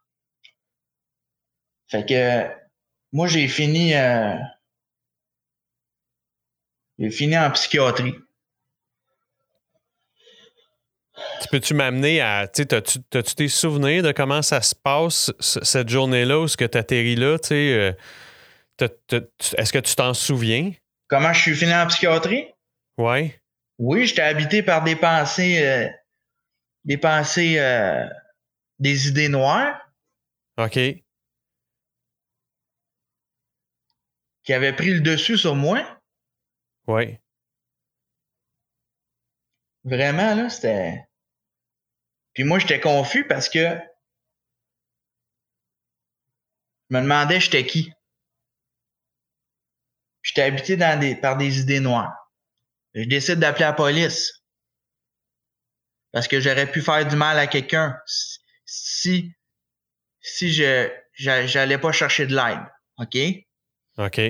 Fait que moi, j'ai fini. euh, J'ai fini en psychiatrie. Tu peux-tu m'amener à. Tu t'as-tu tes souvenirs de comment ça se passe cette journée-là où ce que tu atterris là? Tu sais, euh, est-ce que tu t'en souviens? Comment je suis fini en psychiatrie? Oui. Oui, j'étais habité par des pensées, euh, des pensées, euh, des idées noires OK. qui avaient pris le dessus sur moi. Oui. Vraiment, là, c'était. Puis moi, j'étais confus parce que je me demandais j'étais qui? J'étais habité dans des, par des idées noires. Je décide d'appeler la police. Parce que j'aurais pu faire du mal à quelqu'un si, si je, j'a- j'allais pas chercher de l'aide. OK? OK.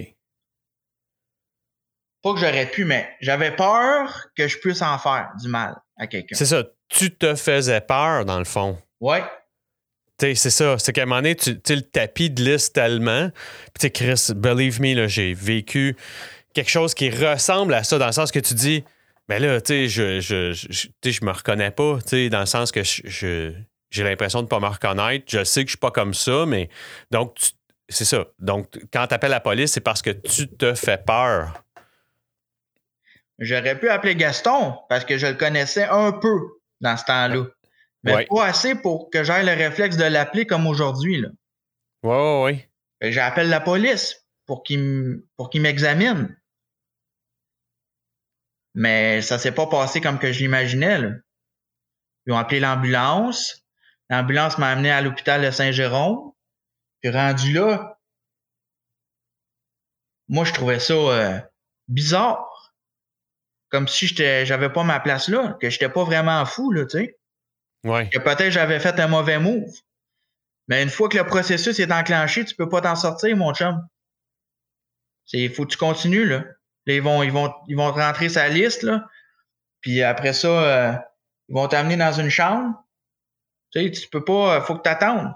Pas que j'aurais pu, mais j'avais peur que je puisse en faire du mal à quelqu'un. C'est ça. Tu te faisais peur, dans le fond. Ouais. C'est ça. C'est qu'à un moment donné, tu le tapis de liste tellement. Puis, Chris, believe me, là, j'ai vécu quelque chose qui ressemble à ça, dans le sens que tu dis, mais là, tu sais, je, je, je, me reconnais pas, tu sais, dans le sens que je, j'ai l'impression de pas me reconnaître. Je sais que je suis pas comme ça, mais donc, tu- c'est ça. Donc, quand tu appelles la police, c'est parce que tu te fais peur. J'aurais pu appeler Gaston parce que je le connaissais un peu dans ce temps-là. Mais Ouais. pas assez pour que j'aie le réflexe de l'appeler comme aujourd'hui. là. Ouais, ouais, que J'appelle la police pour qu'il m- pour qu'il m'examine. Mais ça s'est pas passé comme que je l'imaginais. là. Ils ont appelé l'ambulance. L'ambulance m'a amené à l'hôpital de Saint-Jérôme. Puis rendu là, moi je trouvais ça euh, bizarre. Comme si j'étais j'avais pas ma place là, que j'étais pas vraiment fou, là, tu sais. Ouais. Que peut-être j'avais fait un mauvais move. Mais une fois que le processus est enclenché, tu peux pas t'en sortir, mon chum. C'est faut que tu continues, là. Là, ils vont, ils vont, ils vont te rentrer sa liste, là. Puis après ça, euh, ils vont t'amener dans une chambre. Tu sais, tu peux pas, faut que t'attendes.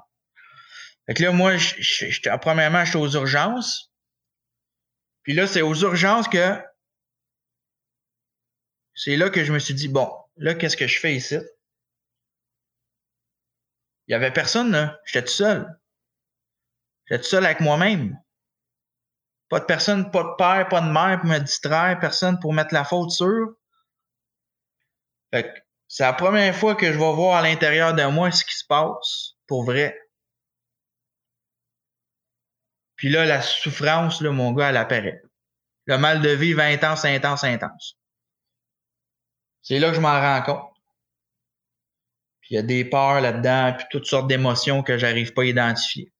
Fait que là, moi, je- je- j'étais- premièrement, j'étais aux urgences. Puis là, c'est aux urgences que c'est là que je me suis dit, bon, là, qu'est-ce que je fais ici? Il y avait personne, là. J'étais tout seul. J'étais tout seul avec moi-même. Pas de personne, pas de père, pas de mère pour me distraire, personne pour mettre la faute sur. Fait que c'est la première fois que je vais voir à l'intérieur de moi ce qui se passe, pour vrai. Puis là, la souffrance, là, mon gars, elle apparaît. Le mal de vivre intense, intense, intense. C'est là que je m'en rends compte. Puis il y a des peurs là-dedans, puis toutes sortes d'émotions que j'arrive pas à identifier.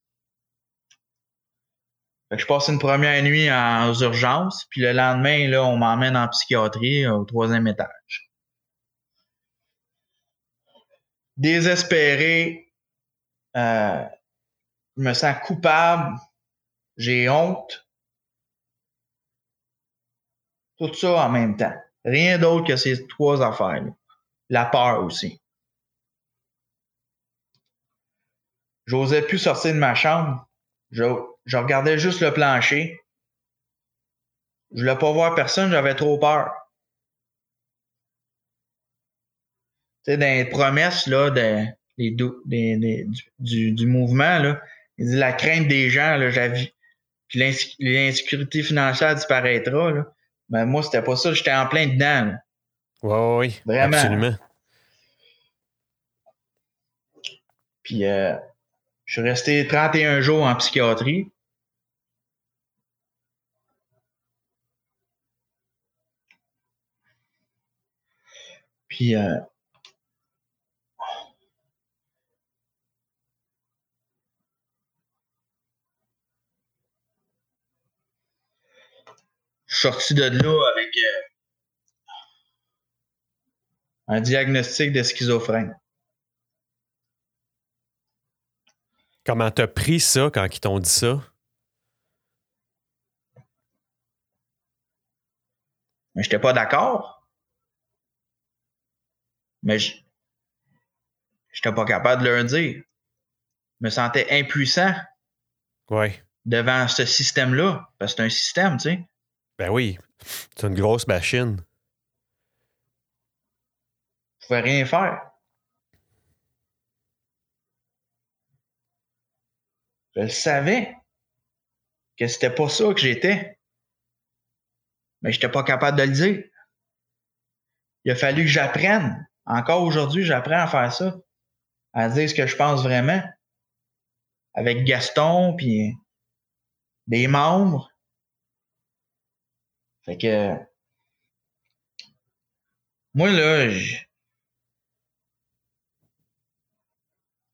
Fait que je passe une première nuit en, aux urgences, puis le lendemain, là, on m'emmène en psychiatrie au troisième étage. Désespéré, euh, je me sens coupable, j'ai honte. Tout ça en même temps. Rien d'autre que ces trois affaires. -là. La peur aussi. J'osais plus sortir de ma chambre. Je, regardais juste le plancher. Je voulais pas voir personne, j'avais trop peur. Tu sais, dans les promesses là, du, du, mouvement, là, il la crainte des gens, là, j'avais. Puis l'insécurité financière disparaîtra. Là. Mais moi, c'était pas ça. J'étais en plein dedans. Là. Ouais, oui, oui. Vraiment. Puis, euh, je suis resté 31 jours en psychiatrie. Puis, euh, je suis sorti de là avec euh, un diagnostic de schizophrène. Comment t'as pris ça quand ils t'ont dit ça? Mais j'étais pas d'accord. Mais je j'étais pas capable de leur dire. Je me sentais impuissant Ouais. devant ce système-là. Parce que c'est un système, tu sais. Ben oui. C'est une grosse machine. Je pouvais rien faire. Je le savais que c'était pas ça que j'étais. Mais j'étais pas capable de le dire. Il a fallu que j'apprenne. Encore aujourd'hui, j'apprends à faire ça. À dire ce que je pense vraiment. Avec Gaston, puis des membres. Fait que. Moi, là, je-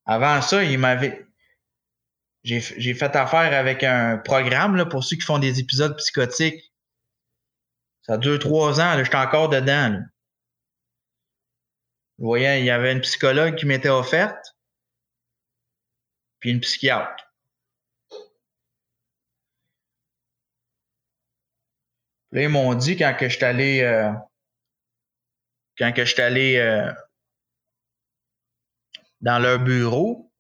avant ça, il m'avait. J'ai fait affaire avec un programme là, pour ceux qui font des épisodes psychotiques. Ça dure trois ans, j'étais encore dedans. Là. Vous voyez, il y avait une psychologue qui m'était offerte, puis une psychiatre. Là, ils m'ont dit quand que je suis allé euh, quand que je suis allé euh, dans leur bureau,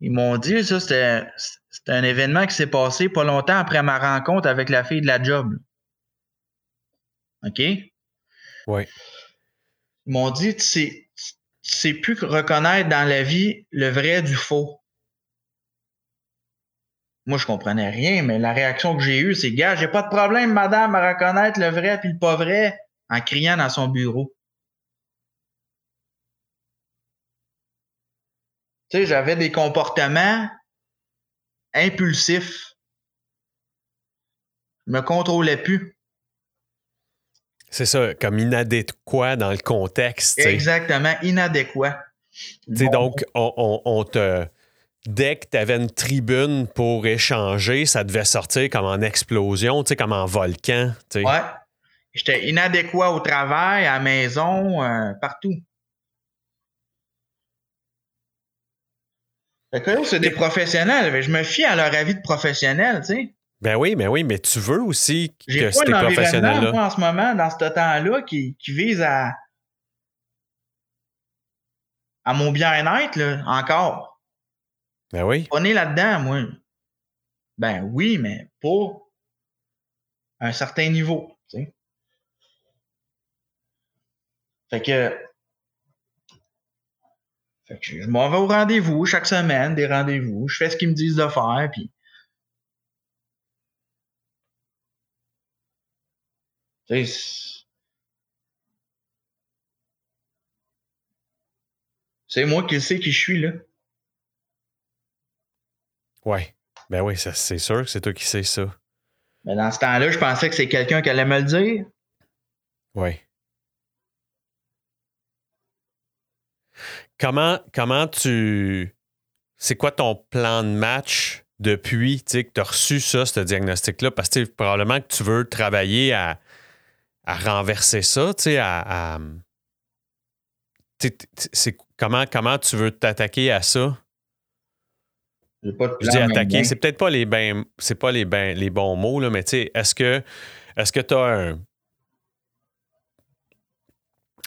ils m'ont dit ça, c'était c'était un événement qui s'est passé pas longtemps après ma rencontre avec la fille de la job. OK? Ouais. Ils m'ont dit tu sais, tu sais plus reconnaître dans la vie le vrai du faux. Moi, je comprenais rien, mais la réaction que j'ai eue, c'est gars, j'ai pas de problème, madame, à reconnaître le vrai puis le pas vrai en criant dans son bureau. Tu sais, j'avais des comportements impulsifs. Je me contrôlais plus. C'est ça, comme inadéquat dans le contexte. Exactement, inadéquat. Tu sais, Bon. donc, on, on- on te. Dès que tu avais une tribune pour échanger, ça devait sortir comme en explosion, tu sais, comme en volcan. tu sais. Ouais. J'étais inadéquat au travail, à la maison, euh, partout. Fait que là, c'est des professionnels. Je me fie à leur avis de professionnels, tu sais. Ben oui, ben oui, mais tu veux aussi que ces professionnels-là. en ce moment, dans ce temps-là, qui, qui vise à, à mon bien-être, encore. Ben oui. On est là-dedans, moi. Ben oui, mais à un certain niveau. Fait que, fait que je m'en vais au rendez-vous chaque semaine, des rendez-vous. Je fais ce qu'ils me disent de faire, puis. C'est moi qui sais qui je suis, là. Ouais. Ben oui, ça- c'est sûr que c'est toi qui sais ça. Mais dans ce temps-là, je pensais que c'est quelqu'un qui allait me le dire. Oui. Comment, comment tu. C'est quoi ton plan de match depuis que tu as reçu ça, ce diagnostic-là? Parce que probablement que tu veux travailler à, à renverser ça, tu sais, à. à- c'est comment, comment tu veux t'attaquer à ça? Pas de Je dis attaquer, c'est peut-être pas les ben, c'est pas les ben, les bons mots là, mais tu sais, est-ce que est-ce que tu as un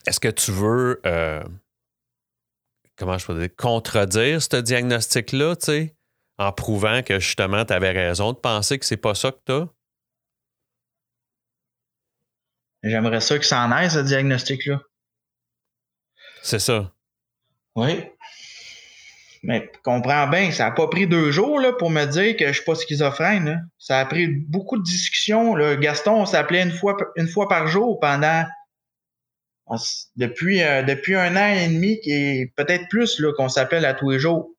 est-ce que tu veux euh, comment je peux dire contredire ce diagnostic là, tu sais, en prouvant que justement tu avais raison de penser que c'est pas ça que tu as J'aimerais ça que ça en aille, ce diagnostic-là. C'est ça. Oui. Mais comprends bien, ça n'a pas pris deux jours là, pour me dire que je suis pas schizophrène. là. Ça a pris beaucoup de discussions. Là. Gaston, on s'appelait une fois, une fois par jour pendant depuis, euh, depuis un an et demi, qui peut-être plus là, qu'on s'appelle à tous les jours.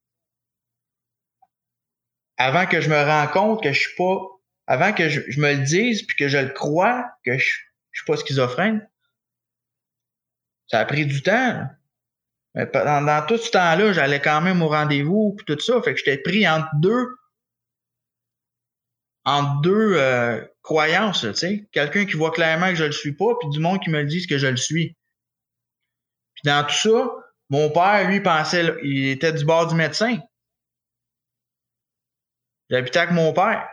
Avant que je me rende compte que je suis pas. Avant que je, me le dise puis que je le crois que je, je suis pas schizophrène. Ça a pris du temps. Mais dans, tout ce temps-là, j'allais quand même au rendez-vous puis tout ça. Fait que j'étais pris entre deux entre deux euh, croyances, tu sais. Quelqu'un qui voit clairement que je le suis pas, puis du monde qui me dit que je le suis. Puis dans tout ça, mon père, lui, pensait, il était du bord du médecin. J'habitais avec mon père.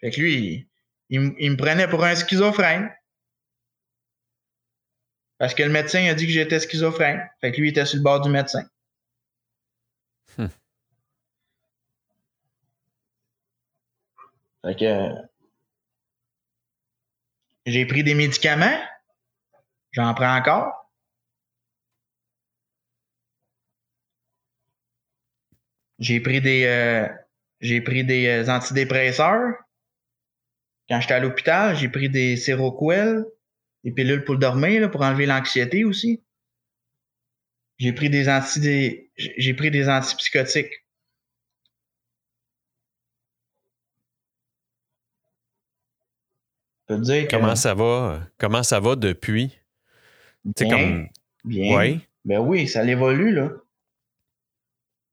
Fait que lui, il, il me prenait pour un schizophrène. Parce que le médecin a dit que j'étais schizophrène. Fait que lui, il était sur le bord du médecin. Hmm. Fait que j'ai pris des médicaments. J'en prends encore. J'ai pris des euh, j'ai pris des euh, antidépresseurs. Quand j'étais à l'hôpital, j'ai pris des Seroquel des pilules pour dormir, pour enlever l'anxiété aussi. J'ai pris des anti j'ai pris des antipsychotiques. Comment ça va? Comment ça va depuis? Bien, comme... bien. Ben oui, ça évolue, là.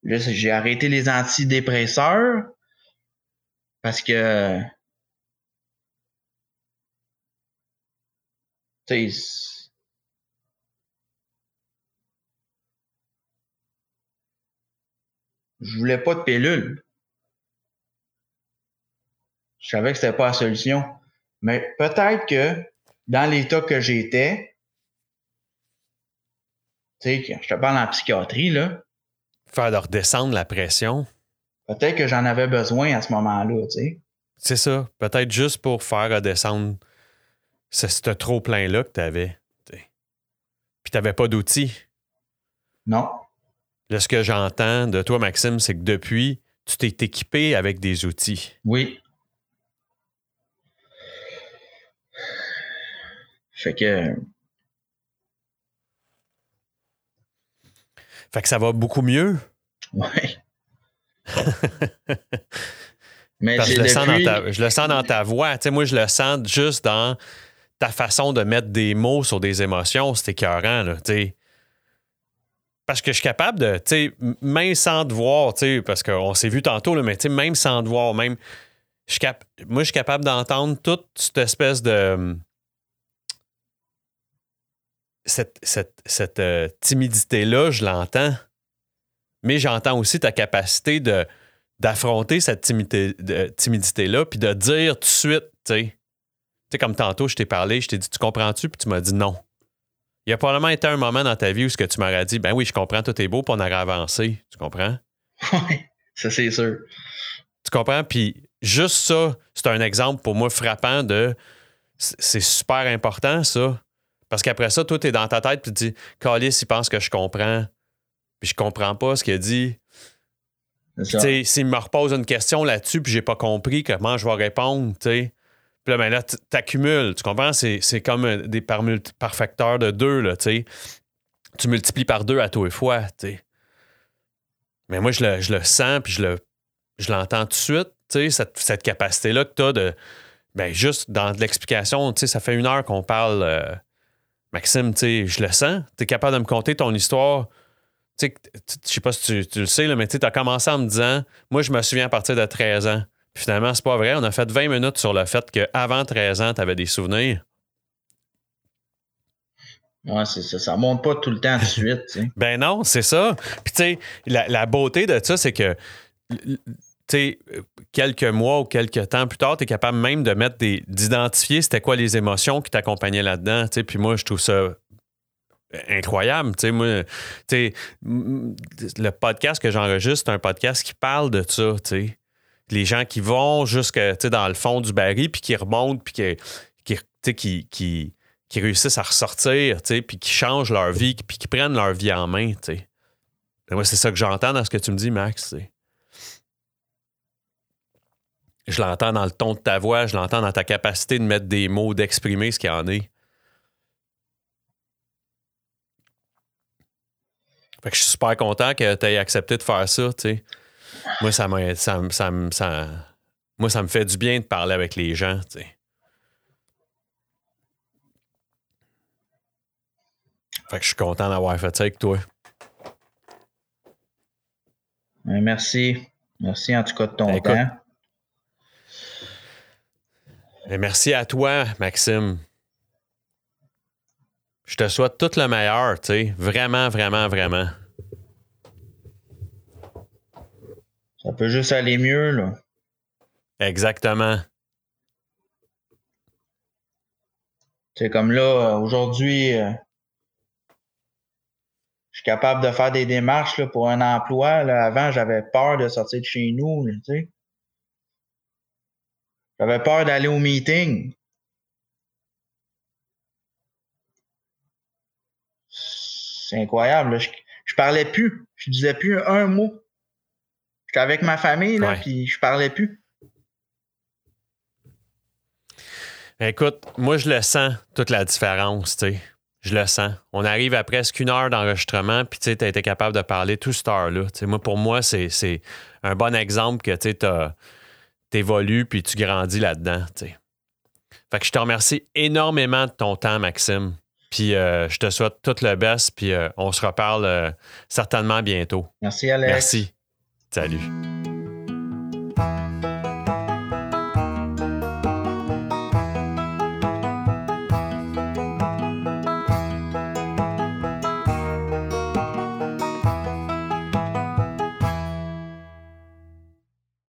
Là, j'ai arrêté les antidépresseurs parce que je voulais pas de pilule. Je savais que c'était pas la solution. Mais peut-être que dans l'état que j'étais, tu sais, je te parle en psychiatrie, là. Faire de redescendre la pression. Peut-être que j'en avais besoin à ce moment-là, tu sais. C'est ça. Peut-être juste pour faire redescendre c'est ce trop plein-là que tu avais. Puis tu n'avais pas d'outils. Non. Là, ce que j'entends de toi, Maxime, c'est que depuis, tu t'es équipé avec des outils. Oui. Fait que. Fait que ça va beaucoup mieux. Oui. Mais je, le sens dans ta, je le sens dans ta voix. Tu moi, je le sens juste dans ta façon de mettre des mots sur des émotions, c'est écœurant, là, Parce que je suis capable de, tu sais, même sans te voir, tu sais, parce qu'on s'est vu tantôt, là, mais tu sais, même sans te voir, même, je cap moi, je suis capable d'entendre toute cette espèce de. Cette, cette, euh, timidité-là, je l'entends. Mais j'entends aussi ta capacité de d'affronter cette timidité-là, timidité puis de dire tout de suite, tu sais, sais, comme tantôt, je t'ai parlé, je t'ai dit, tu comprends-tu? Puis tu m'as dit non. Il y a probablement été un moment dans ta vie où ce que tu m'aurais dit, ben oui, je comprends, tout est beau, puis on aurait avancé. Tu comprends? Oui, ça c'est sûr. Tu comprends? Puis juste ça, c'est un exemple pour moi frappant de. C'est super important, ça. Parce qu'après ça, toi, t'es dans ta tête, puis tu dis, Calis, il pense que je comprends. Puis je comprends pas ce qu'il a dit. Tu sais, s'il me repose une question là-dessus, puis j'ai pas compris comment je vais répondre, tu sais puis là, ben là, t'accumules. Tu comprends? C'est, comme des par, facteur de deux, là, tu sais. Tu multiplies par deux à tous les fois, tu sais. Mais moi, je le, je le sens, puis je, le, je l'entends tout de suite, tu sais, cette, cette capacité-là que tu as de. Ben, juste dans l'explication, tu sais, ça fait une heure qu'on parle. Euh, Maxime, tu sais, je le sens. Tu es capable de me conter ton histoire. Tu sais, je sais pas si tu, le sais, mais tu as commencé en me disant Moi, je me souviens à partir de 13 ans finalement, c'est pas vrai. On a fait 20 minutes sur le fait qu'avant 13 ans, tu avais des souvenirs. Ouais, c'est ça. Ça monte pas tout le temps de suite. ben non, c'est ça. Puis tu sais, la, beauté de ça, c'est que tu sais, quelques mois ou quelques temps plus tard, tu es capable même de mettre des. d'identifier c'était quoi les émotions qui t'accompagnaient là-dedans. Puis moi, je trouve ça incroyable. Tu sais, moi, tu sais, le podcast que j'enregistre, c'est un podcast qui parle de ça, tu sais les gens qui vont jusque dans le fond du baril, puis qui remontent, puis qui, qui, qui, qui, réussissent à ressortir, puis qui changent leur vie, puis qui prennent leur vie en main. Moi, c'est ça que j'entends dans ce que tu me dis, Max. Je l'entends dans le ton de ta voix, je l'entends dans ta capacité de mettre des mots, d'exprimer ce qu'il y en est. Fait que je suis super content que tu aies accepté de faire ça, tu sais moi, ça, ça, ça, ça, moi, ça me fait du bien de parler avec les gens. Fait que je suis content d'avoir fait ça avec toi. Merci. Merci en tout cas de ton temps. Et merci à toi, Maxime. Je te souhaite tout le meilleur, tu sais. Vraiment, vraiment, vraiment. Ça peut juste aller mieux, là. Exactement. C'est comme là, aujourd'hui, euh, je suis capable de faire des démarches là, pour un emploi. Avant, j'avais peur de sortir de chez nous. Tu sais. J'avais peur d'aller au meeting. C'est incroyable. Je, je parlais plus. Je disais plus un mot. J'étais avec ma famille, là, puis je parlais plus. Écoute, moi, je le sens, toute la différence, tu sais. Je le sens. On arrive à presque une heure d'enregistrement, puis tu as été capable de parler tout cette heure-là. Moi, pour moi, c'est un bon exemple que tu évolues puis tu grandis là-dedans. Fait que je te remercie énormément de ton temps, Maxime. Puis euh, je te souhaite tout le best, puis euh, on se reparle euh, certainement bientôt. Merci, Alex. Merci. Salut.